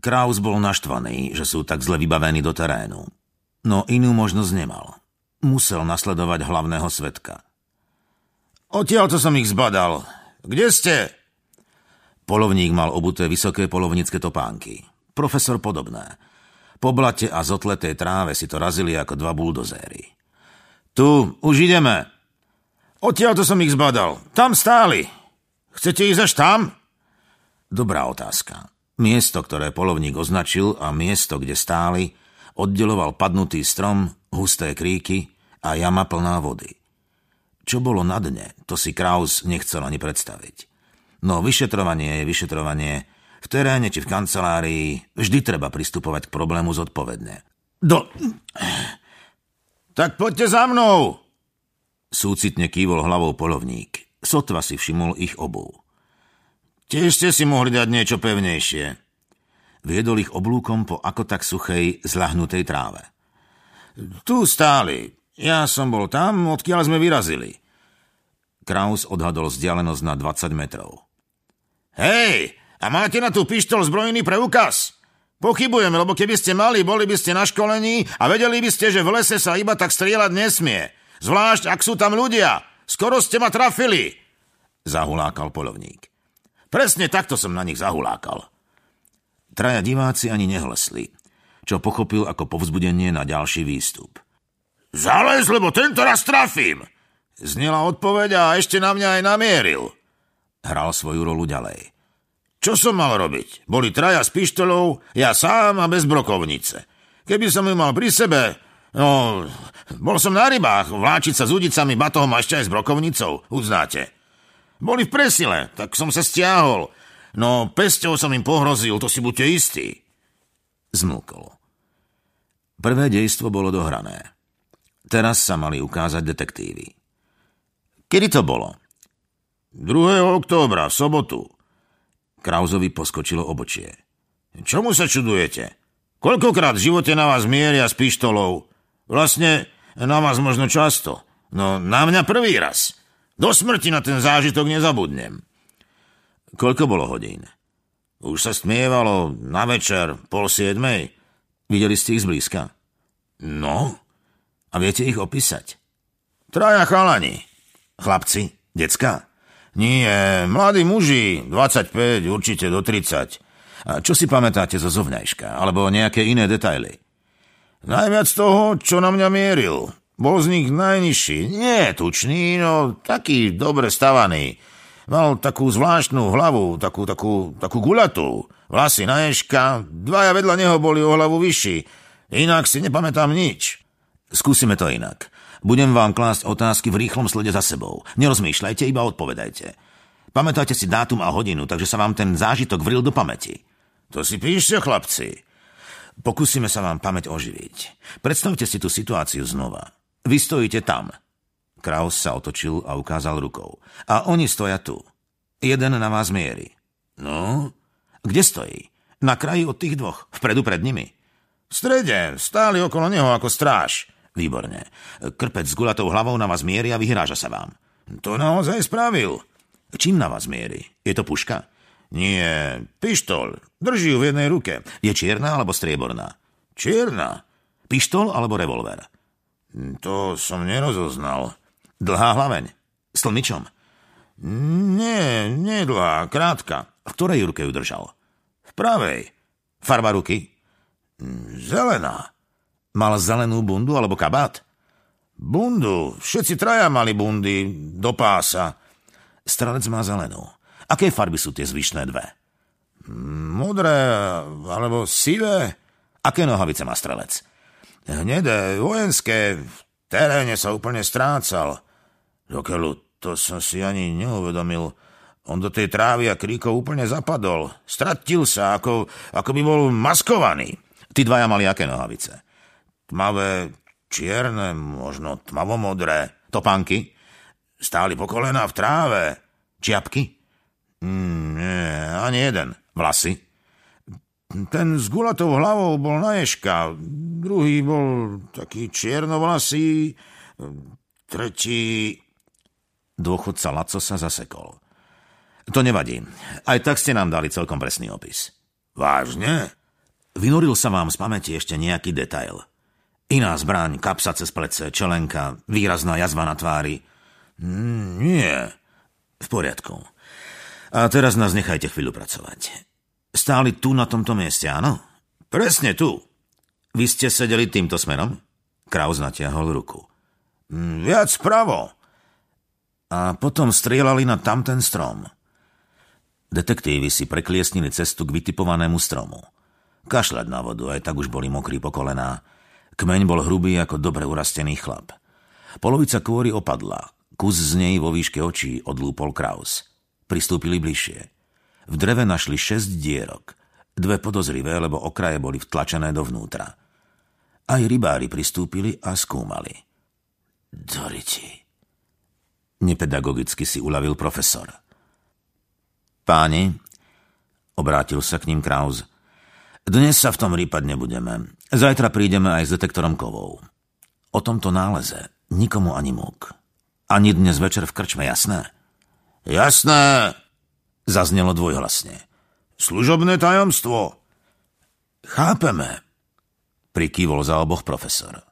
Kraus bol naštvaný, že sú tak zle vybavení do terénu. No inú možnosť nemal. Musel nasledovať hlavného svetka. Odtiaľ to som ich zbadal. Kde ste? Polovník mal obuté vysoké polovnícke topánky. Profesor podobné. Po blate a zotletej tráve si to razili ako dva buldozéry. Tu, už ideme. Odtiaľ to som ich zbadal. Tam stáli. Chcete ísť až tam? Dobrá otázka. Miesto, ktoré polovník označil a miesto, kde stáli, oddeloval padnutý strom, husté kríky a jama plná vody. Čo bolo na dne, to si Kraus nechcel ani predstaviť. No vyšetrovanie je vyšetrovanie. V teréne či v kancelárii vždy treba pristupovať k problému zodpovedne. Do... Tak poďte za mnou! Súcitne kývol hlavou polovník. Sotva si všimol ich obu. Tiež ste si mohli dať niečo pevnejšie. Viedol ich oblúkom po ako tak suchej, zlahnutej tráve. Tu stáli. Ja som bol tam, odkiaľ sme vyrazili. Kraus odhadol vzdialenosť na 20 metrov. Hej, a máte na tú pištol zbrojný preukaz? Pochybujeme, lebo keby ste mali, boli by ste na školení a vedeli by ste, že v lese sa iba tak strieľať nesmie. Zvlášť, ak sú tam ľudia. Skoro ste ma trafili. Zahulákal polovník. Presne takto som na nich zahulákal. Traja diváci ani nehlesli, čo pochopil ako povzbudenie na ďalší výstup. Zalez, lebo tento raz trafím! Znela odpoveď a ešte na mňa aj namieril. Hral svoju rolu ďalej. Čo som mal robiť? Boli traja s pištolou, ja sám a bez brokovnice. Keby som ju mal pri sebe, no, bol som na rybách, vláčiť sa s udicami, batohom a ešte aj s brokovnicou, uznáte. Boli v presile, tak som sa stiahol. No pesťou som im pohrozil, to si buďte istí. Zmlkol. Prvé dejstvo bolo dohrané. Teraz sa mali ukázať detektívy. Kedy to bolo? 2. októbra, v sobotu. Krauzovi poskočilo obočie. Čomu sa čudujete? Koľkokrát v živote na vás mieria s pištolou? Vlastne na vás možno často. No na mňa prvý raz. Do smrti na ten zážitok nezabudnem. Koľko bolo hodín? Už sa stmievalo na večer, pol siedmej. Videli ste ich zblízka? No? A viete ich opísať? Traja chalani. Chlapci? Decka? Nie, mladí muži, 25, určite do 30. A čo si pamätáte zo zovňajška? Alebo nejaké iné detaily? Najviac toho, čo na mňa mieril. Bol z nich najnižší. Nie tučný, no taký dobre stavaný. Mal takú zvláštnu hlavu, takú, takú, takú gulatú. Vlasy na ješka, dvaja vedľa neho boli o hlavu vyšší. Inak si nepamätám nič. Skúsime to inak. Budem vám klásť otázky v rýchlom slede za sebou. Nerozmýšľajte, iba odpovedajte. Pamätajte si dátum a hodinu, takže sa vám ten zážitok vril do pamäti. To si píšte, chlapci. Pokúsime sa vám pamäť oživiť. Predstavte si tú situáciu znova. Vy stojíte tam. Kraus sa otočil a ukázal rukou. A oni stoja tu. Jeden na vás mierí. No? Kde stojí? Na kraji od tých dvoch. Vpredu pred nimi. V strede. Stáli okolo neho ako stráž. Výborne. Krpec s gulatou hlavou na vás mierí a vyhráža sa vám. To naozaj spravil. Čím na vás mierí? Je to puška? Nie, pištol. Drží ju v jednej ruke. Je čierna alebo strieborná? Čierna. Pištol alebo revolver? To som nerozoznal. Dlhá hlaveň. S tlmičom. Nie, nie dlhá, krátka. V ktorej ruke ju držal? V pravej. Farba ruky? Zelená. Mal zelenú bundu alebo kabát? Bundu. Všetci traja mali bundy do pása. Strelec má zelenú. Aké farby sú tie zvyšné dve? Modré alebo sivé. Aké nohavice má strelec? Hnedé, vojenské, v teréne sa úplne strácal. Dokeľu, to som si ani neuvedomil. On do tej trávy a kríkov úplne zapadol. Stratil sa, ako, ako by bol maskovaný. Tí dvaja mali aké nohavice? Tmavé, čierne, možno tmavomodré. Topánky? Stáli po kolena v tráve. Čiapky? Mm, nie, ani jeden. Vlasy? Ten s gulatou hlavou bol na ješka, druhý bol taký čiernovlasý, tretí... Dôchodca Laco sa zasekol. To nevadí. Aj tak ste nám dali celkom presný opis. Vážne? Vynoril sa vám z pamäti ešte nejaký detail. Iná zbraň, kapsa cez plece, čelenka, výrazná jazva na tvári. Mm, nie. V poriadku. A teraz nás nechajte chvíľu pracovať. Stáli tu na tomto mieste, áno? Presne tu. Vy ste sedeli týmto smerom? Kraus natiahol ruku. Mm, viac pravo. A potom strieľali na tamten strom. Detektívy si prekliesnili cestu k vytipovanému stromu. Kašľať na vodu, aj tak už boli mokrí po kolená. Kmeň bol hrubý ako dobre urastený chlap. Polovica kôry opadla. Kus z nej vo výške očí odlúpol Kraus. Pristúpili bližšie. V dreve našli šesť dierok. Dve podozrivé, lebo okraje boli vtlačené dovnútra. Aj rybári pristúpili a skúmali. Doriti. Nepedagogicky si uľavil profesor. Páni, obrátil sa k ním Kraus, dnes sa v tom rýpať nebudeme. Zajtra prídeme aj s detektorom kovov. O tomto náleze nikomu ani múk. Ani dnes večer v krčme, jasné? Jasné, zaznelo dvojhlasne. Služobné tajomstvo. Chápeme, prikývol za oboch profesor.